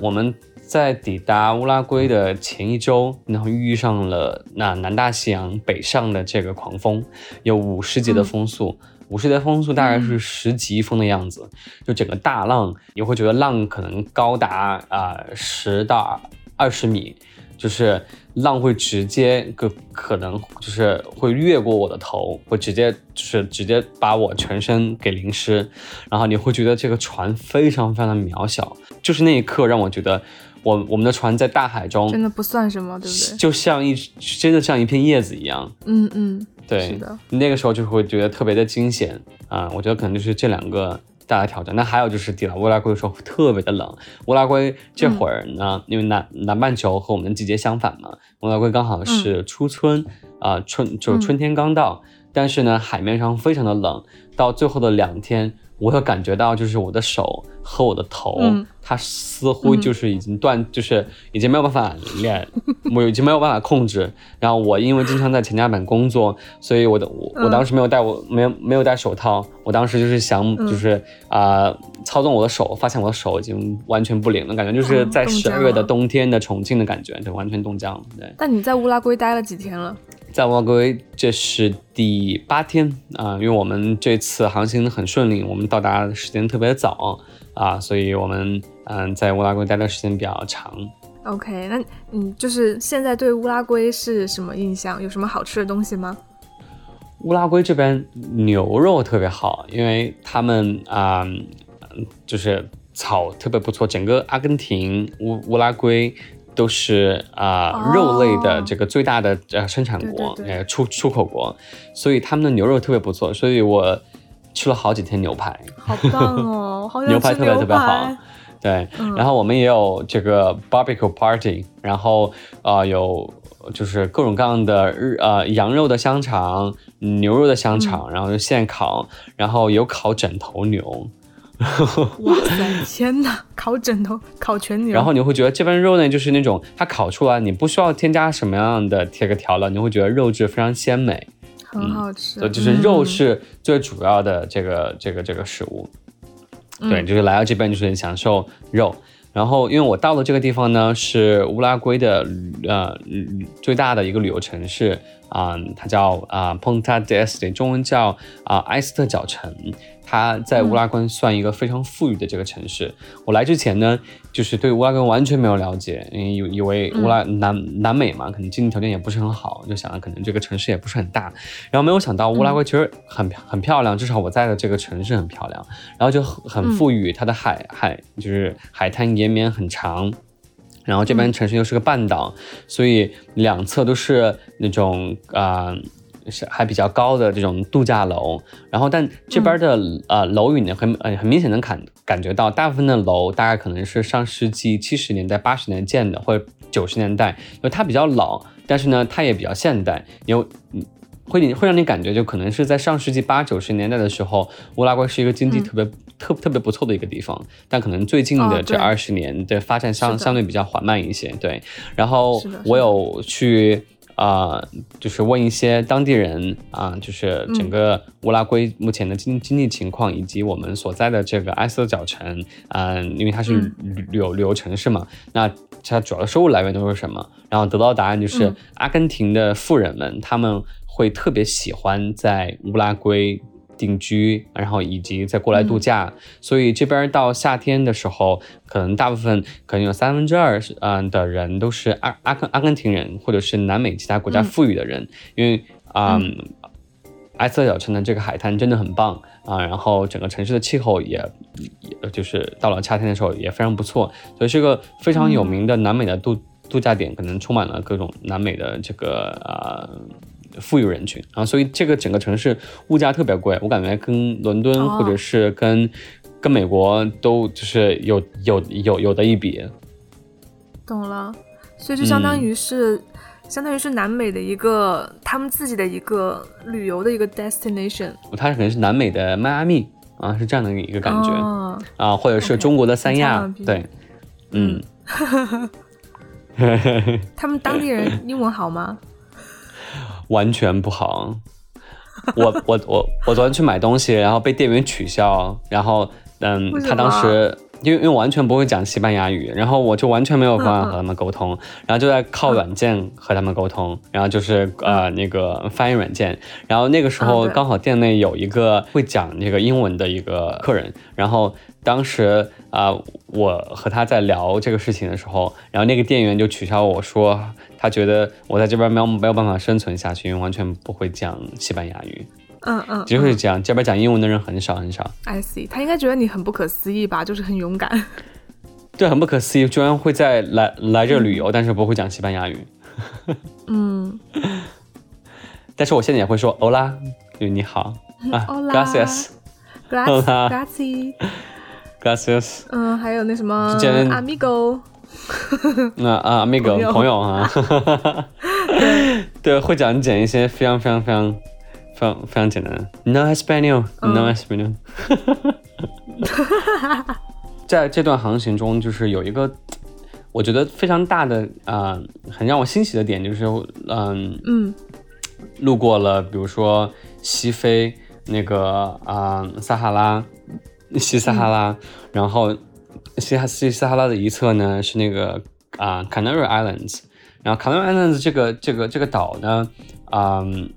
Speaker 2: 我们。在抵达乌拉圭的前一周，然后遇上了那南大西洋北上的这个狂风，有五十级的风速，五十级的风速大概是十级风的样子，就整个大浪，你会觉得浪可能高达啊十到二十米，就是浪会直接个可能就是会越过我的头，会直接就是直接把我全身给淋湿，然后你会觉得这个船非常非常的渺小，就是那一刻让我觉得。我我们的船在大海中
Speaker 1: 真的不算什么，对不对？
Speaker 2: 就像一真的像一片叶子一样。
Speaker 1: 嗯嗯，
Speaker 2: 对，
Speaker 1: 是的。
Speaker 2: 那个时候就会觉得特别的惊险啊！我觉得可能就是这两个大的挑战。那还有就是抵达乌拉圭的时候特别的冷。乌拉圭这会儿呢，因为南南半球和我们的季节相反嘛，乌拉圭刚好是初春啊，春就春天刚到，但是呢，海面上非常的冷。到最后的两天。我有感觉到，就是我的手和我的头，它似乎就是已经断，就是已经没有办法练，我已经没有办法控制。然后我因为经常在前甲板工作，所以我的我我当时没有戴我没有没有戴手套。我当时就是想就是啊操纵我的手，发现我的手已经完全不灵了，感觉就是在十二月的冬天的重庆的感觉，就完全冻僵了。对。
Speaker 1: 那你在乌拉圭待了几天了？
Speaker 2: 在乌拉圭，这是第八天啊，因为我们这次航行很顺利，我们到达的时间特别早啊，所以我们嗯在乌拉圭待的时间比较长。
Speaker 1: OK，那嗯，就是现在对乌拉圭是什么印象？有什么好吃的东西吗？
Speaker 2: 乌拉圭这边牛肉特别好，因为他们啊，就是草特别不错，整个阿根廷、乌乌拉圭。都是啊肉类的这个最大的呃生产国，呃出出口国，所以他们的牛肉特别不错，所以我吃了好几天牛排，
Speaker 1: 好棒哦，<laughs>
Speaker 2: 牛排特别特别好，对，然后我们也有这个 barbecue party，然后啊有就是各种各样的日呃羊肉的香肠、牛肉的香肠，然后就现烤，然后有烤枕头牛。<laughs>
Speaker 1: 哇塞！天哪，烤枕头，烤全牛。
Speaker 2: 然后你会觉得这份肉呢，就是那种它烤出来，你不需要添加什么样的这个调料，你会觉得肉质非常鲜美，
Speaker 1: 很好吃。
Speaker 2: 对，就是肉是最主要的这个这个这个食物。对，就是来到这边就是享受肉。然后，因为我到的这个地方呢，是乌拉圭的呃最大的一个旅游城市啊，它叫啊 Ponta de Este，中文叫啊埃斯特角城。它在乌拉圭算一个非常富裕的这个城市。我来之前呢，就是对乌拉圭完全没有了解，因为以以为乌拉南南美嘛，可能经济条件也不是很好，就想可能这个城市也不是很大。然后没有想到乌拉圭其实很很漂亮，至少我在的这个城市很漂亮，然后就很富裕，它的海海就是海滩延绵很长，然后这边城市又是个半岛，所以两侧都是那种啊。是还比较高的这种度假楼，然后但这边的呃楼宇呢，很呃很明显能感感觉到，大部分的楼大概可能是上世纪七十年代、八十年代建的，或者九十年代，因为它比较老，但是呢它也比较现代，有会会让你感觉就可能是在上世纪八九十年代的时候，乌拉圭是一个经济特别特特别不错的一个地方，但可能最近的这二十年的发展相相对比较缓慢一些，对，然后我有去。啊，就是问一些当地人啊，就是整个乌拉圭目前的经经济情况，以及我们所在的这个埃斯特角城，嗯，因为它是旅旅游旅游城市嘛，那它主要的收入来源都是什么？然后得到答案就是阿根廷的富人们他们会特别喜欢在乌拉圭。定居，然后以及再过来度假，所以这边到夏天的时候，可能大部分可能有三分之二是嗯的人都是阿阿根阿根廷人，或者是南美其他国家富裕的人，因为啊，埃斯特角城的这个海滩真的很棒啊，然后整个城市的气候也，也就是到了夏天的时候也非常不错，所以是个非常有名的南美的度度假点，可能充满了各种南美的这个啊。富裕人群啊，所以这个整个城市物价特别贵，我感觉跟伦敦或者是跟跟美国都就是有有有有的一比。
Speaker 1: 懂了，所以就相当于是相当于是南美的一个他们自己的一个旅游的一个 destination。
Speaker 2: 它可能是南美的迈阿密啊，是这样的一个感觉啊，或者是中国的三亚，对，嗯。<laughs>
Speaker 1: 他们当地人英文好吗？
Speaker 2: 完全不好，我我我我昨天去买东西，然后被店员取笑，然后嗯，他当时因为因为完全不会讲西班牙语，然后我就完全没有办法和他们沟通，然后就在靠软件和他们沟通，然后就是呃那个翻译软件，然后那个时候刚好店内有一个会讲那个英文的一个客人，然后当时啊我和他在聊这个事情的时候，然后那个店员就取笑我说。他觉得我在这边没有没有办法生存下去，因为完全不会讲西班牙语。
Speaker 1: 嗯嗯，
Speaker 2: 就是讲这边讲英文的人很少很少。
Speaker 1: I see，他应该觉得你很不可思议吧？就是很勇敢。<laughs>
Speaker 2: 对，很不可思议，居然会在来来这旅游，但是不会讲西班牙语。<laughs>
Speaker 1: 嗯。
Speaker 2: 但是我现在也会说 Hola，就你好啊，Gracias，Gracias，Gracias。
Speaker 1: 嗯，还有那什么，Amigo。<laughs>
Speaker 2: 那啊，那个朋友。啊，对，<laughs> 会讲讲一些非常非常非常非常非常简单。的，No Español，No Español。<laughs> 在这段航行中，就是有一个我觉得非常大的啊，很让我欣喜的点，就是嗯嗯，路过了，比如说西非那个啊撒哈拉，西撒哈拉，然后。西哈西撒哈拉的一侧呢是那个啊 Canary Islands，然后 Canary Islands 这个这个这个岛呢，嗯，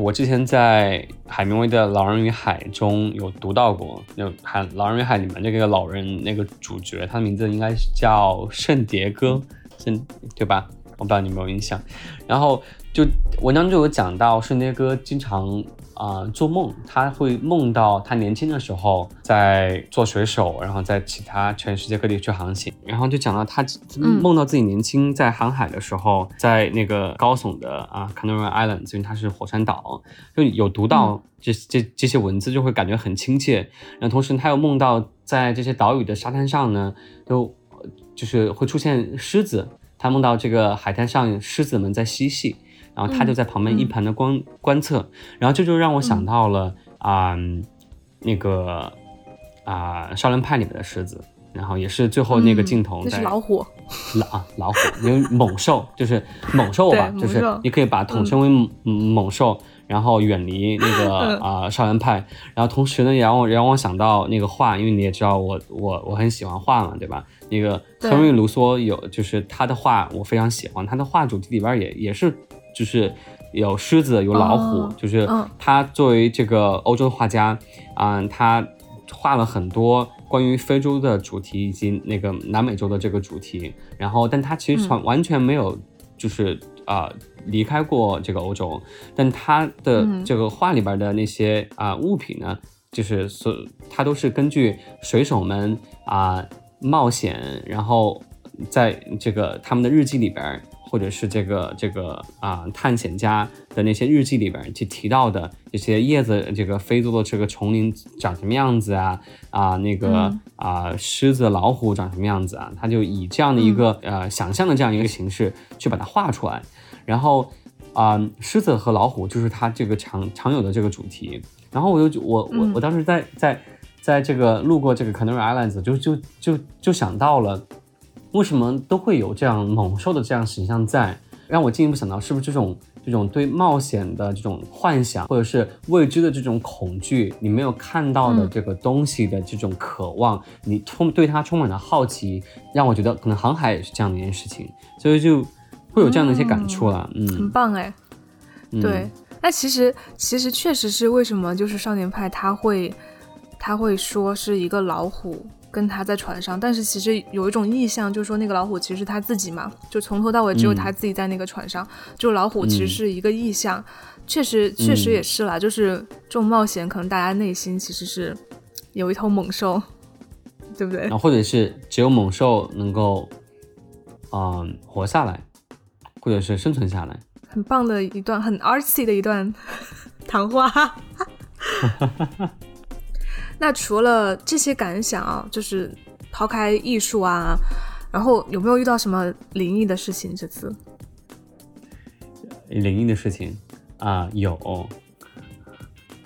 Speaker 2: 我之前在海明威的《老人与海》中有读到过，就海《老人与海》里面那个老人那个主角，他的名字应该是叫圣迭戈，圣对吧？我不知道你有没有印象。然后就文章就有讲到，顺杰哥经常啊做梦，他会梦到他年轻的时候在做水手，然后在其他全世界各地去航行。然后就讲到他梦到自己年轻在航海的时候，在那个高耸的啊 Canary Islands，因为它是火山岛，就有读到这这这些文字，就会感觉很亲切。然后同时他又梦到在这些岛屿的沙滩上呢，都就是会出现狮子。他梦到这个海滩上狮子们在嬉戏，然后他就在旁边一旁的观观测，然后这就让我想到了啊，那个啊少年派里面的狮子，然后也是最后那个镜头，
Speaker 1: 那是老虎，
Speaker 2: 老老虎，因为猛兽就是猛兽吧，就是你可以把统称为猛兽。然后远离那个 <laughs> 啊少年派，然后同时呢也让我让我想到那个画，因为你也知道我我我很喜欢画嘛，对吧？那个亨利卢梭有就是他的画我非常喜欢，他的画主题里边也也是就是有狮子有老虎，就是他作为这个欧洲画家啊，他画了很多关于非洲的主题以及那个南美洲的这个主题，然后但他其实完完全没有就是啊。离开过这个欧洲，但他的这个画里边的那些啊物品呢，就是所他都是根据水手们啊冒险，然后在这个他们的日记里边，或者是这个这个啊探险家的那些日记里边去提到的这些叶子，这个非洲的这个丛林长什么样子啊啊那个啊狮子老虎长什么样子啊，他就以这样的一个呃想象的这样一个形式去把它画出来。然后，啊，狮子和老虎就是他这个常常有的这个主题。然后我就我我我当时在在在这个路过这个 Canary Islands，就就就就想到了，为什么都会有这样猛兽的这样形象在，让我进一步想到，是不是这种这种对冒险的这种幻想，或者是未知的这种恐惧，你没有看到的这个东西的这种渴望，你充对它充满了好奇，让我觉得可能航海也是这样的一件事情，所以就。会有这样的一些感触了，嗯，
Speaker 1: 很棒哎，对，那其实其实确实是为什么就是少年派他会他会说是一个老虎跟他在船上，但是其实有一种意象，就是说那个老虎其实是他自己嘛，就从头到尾只有他自己在那个船上，就老虎其实是一个意象，确实确实也是啦，就是这种冒险可能大家内心其实是有一头猛兽，<laughs> 对不对？
Speaker 2: 啊，或者是只有猛兽能够嗯活下来。或者是生存下来，
Speaker 1: 很棒的一段很 artsy 的一段 <laughs> 谈话。<laughs> 那除了这些感想啊，就是抛开艺术啊，然后有没有遇到什么灵异的事情？这次
Speaker 2: 灵异的事情啊，有。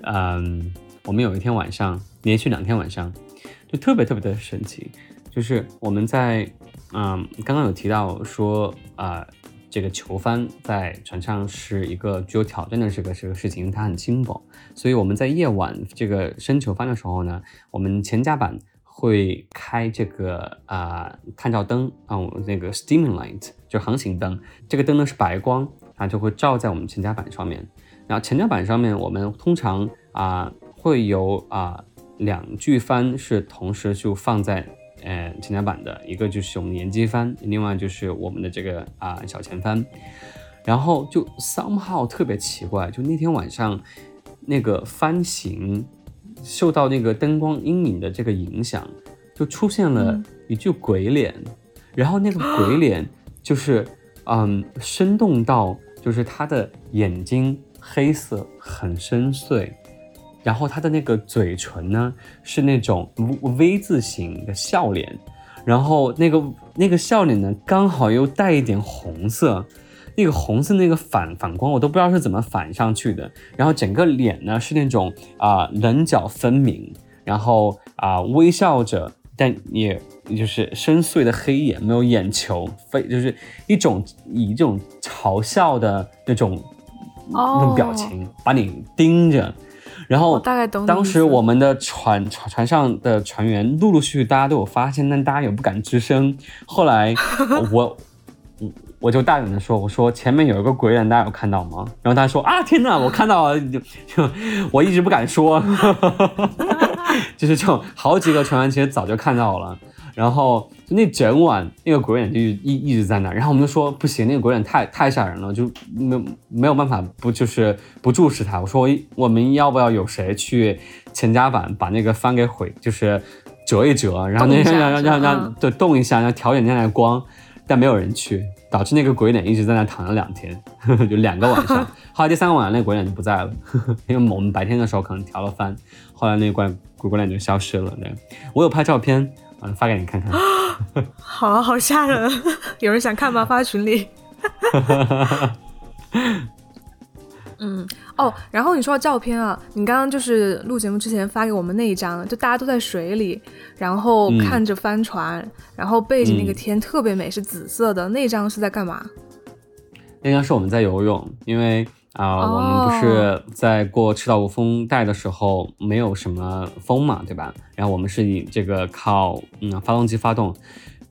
Speaker 2: 嗯，我们有一天晚上，连续两天晚上，就特别特别的神奇，就是我们在嗯，刚刚有提到说啊。这个球帆在船上是一个具有挑战的这个这个事情，它很轻薄，所以我们在夜晚这个升球帆的时候呢，我们前甲板会开这个啊探照灯啊，那个 steaming light 就航行灯，这个灯呢是白光它，就会照在我们前甲板上面。然后前甲板上面我们通常啊会有啊两具帆是同时就放在。呃，前甲板的一个就是我们沿机帆，另外就是我们的这个啊小前帆，然后就 somehow 特别奇怪，就那天晚上那个帆型受到那个灯光阴影的这个影响，就出现了一具鬼脸，然后那个鬼脸就是嗯生动到就是他的眼睛黑色很深邃。然后他的那个嘴唇呢，是那种 V 字形的笑脸，然后那个那个笑脸呢，刚好又带一点红色，那个红色那个反反光，我都不知道是怎么反上去的。然后整个脸呢是那种啊棱角分明，然后啊微笑着，但也就是深邃的黑眼，没有眼球，非就是一种以这种嘲笑的那种那种表情把你盯着。然后
Speaker 1: 大概懂。
Speaker 2: 当时我们的船船船上的船员陆陆续续大家都有发现，但大家也不敢吱声。后来 <laughs> 我我我就大胆的说：“我说前面有一个鬼脸，大家有看到吗？”然后他说：“啊，天哪，我看到了。”就就我一直不敢说。<laughs> <laughs> 就是这种好几个船员其实早就看到了，然后就那整晚那个鬼脸就一一直在那，然后我们就说不行，那个鬼脸太太吓人了，就没没有办法不就是不注视他。我说我我们要不要有谁去前甲板把那个帆给毁，就是折一折，然后那让让让让对动一下，然后调点那的光，但没有人去。导致那个鬼脸一直在那躺了两天，呵 <laughs> 呵就两个晚上。<laughs> 后来第三个晚上，那个鬼脸就不在了，呵 <laughs> 因为我们白天的时候可能调了帆，后来那个怪鬼鬼脸就消失了。对，我有拍照片，嗯，发给你看看。<laughs>
Speaker 1: 好，好吓人！<laughs> 有人想看吗？发群里。嗯。哦，然后你说到照片啊，你刚刚就是录节目之前发给我们那一张，就大家都在水里，然后看着帆船，然后背着那个天特别美，是紫色的，那张是在干嘛？
Speaker 2: 那张是我们在游泳，因为啊，我们不是在过赤道无风带的时候没有什么风嘛，对吧？然后我们是以这个靠嗯发动机发动。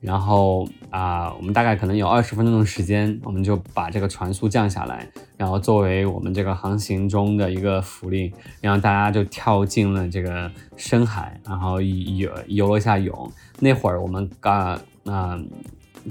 Speaker 2: 然后啊，我们大概可能有二十分钟的时间，我们就把这个船速降下来，然后作为我们这个航行中的一个福利，然后大家就跳进了这个深海，然后游游了一下泳。那会儿我们刚啊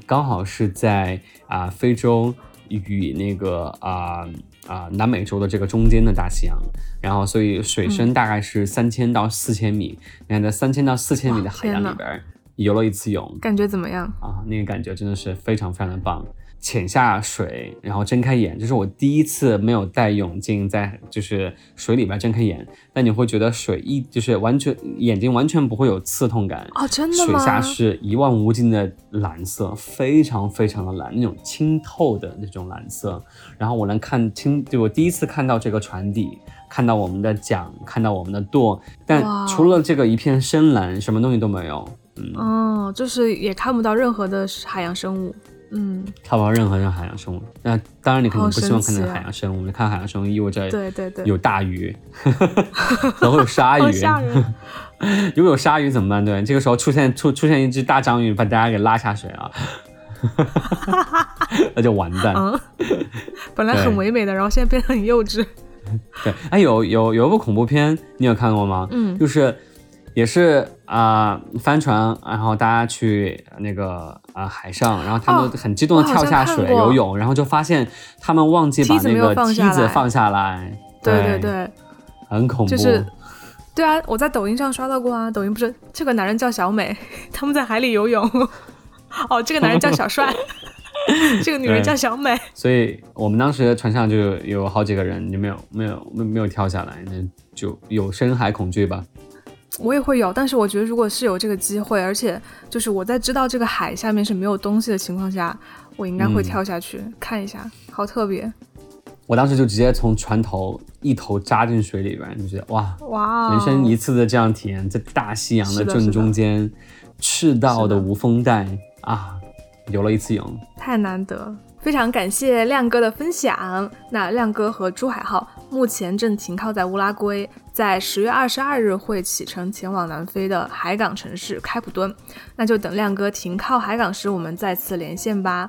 Speaker 2: 刚好是在啊非洲与那个啊啊南美洲的这个中间的大西洋，然后所以水深大概是三千到四千米。你看在三千到四千米的海洋里边。游了一次泳，
Speaker 1: 感觉怎么样
Speaker 2: 啊？那个感觉真的是非常非常的棒。潜下水，然后睁开眼，这是我第一次没有戴泳镜在就是水里边睁开眼。但你会觉得水一就是完全眼睛完全不会有刺痛感
Speaker 1: 哦，真的
Speaker 2: 吗？水下是一望无尽的蓝色，非常非常的蓝，那种清透的那种蓝色。然后我能看清，就我第一次看到这个船底，看到我们的桨，看到我们的舵，但除了这个一片深蓝，什么东西都没有。
Speaker 1: 嗯哦，就是也看不到任何的海洋生物，嗯，
Speaker 2: 看不到任何的海洋生物。那当然，你可能不希望看到海洋生物。你看海洋生物意味着
Speaker 1: 对对对，
Speaker 2: 有大鱼，<laughs> 然后有鲨鱼。<laughs> 如果有鲨鱼怎么办？对，这个时候出现出出现一只大章鱼，把大家给拉下水啊，<laughs> 那就完蛋。
Speaker 1: 本来很唯美的，然后现在变得很幼稚。
Speaker 2: 对，哎，有有有一部恐怖片，你有看过吗？嗯，就是。也是啊，帆船，然后大家去那个啊海上，然后他们很激动的跳下水游泳，然后就发现他们忘记把那个梯子放下来。
Speaker 1: 对对对，
Speaker 2: 很恐怖。
Speaker 1: 就是，对啊，我在抖音上刷到过啊，抖音不是这个男人叫小美，<laughs> 他们在海里游泳。<laughs> 哦，这个男人叫小帅，<laughs> 这个女人叫小美。
Speaker 2: 所以我们当时船上就有好几个人就没有没有没没有跳下来，那就有深海恐惧吧。
Speaker 1: 我也会有，但是我觉得如果是有这个机会，而且就是我在知道这个海下面是没有东西的情况下，我应该会跳下去看一下，好特别。
Speaker 2: 我当时就直接从船头一头扎进水里边，就觉得哇
Speaker 1: 哇，
Speaker 2: 人生一次的这样体验，在大西洋的正中间，赤道的无风带啊，游了一次泳，
Speaker 1: 太难得。非常感谢亮哥的分享。那亮哥和珠海号目前正停靠在乌拉圭，在十月二十二日会启程前往南非的海港城市开普敦。那就等亮哥停靠海港时，我们再次连线吧。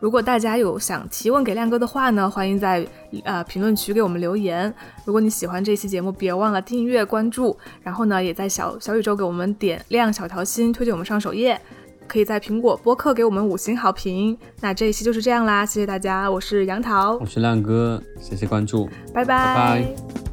Speaker 1: 如果大家有想提问给亮哥的话呢，欢迎在呃评论区给我们留言。如果你喜欢这期节目，别忘了订阅关注，然后呢，也在小小宇宙给我们点亮小条心，推荐我们上首页。可以在苹果播客给我们五星好评。那这一期就是这样啦，谢谢大家，我是杨桃，
Speaker 2: 我是亮哥，谢谢关注，
Speaker 1: 拜
Speaker 2: 拜。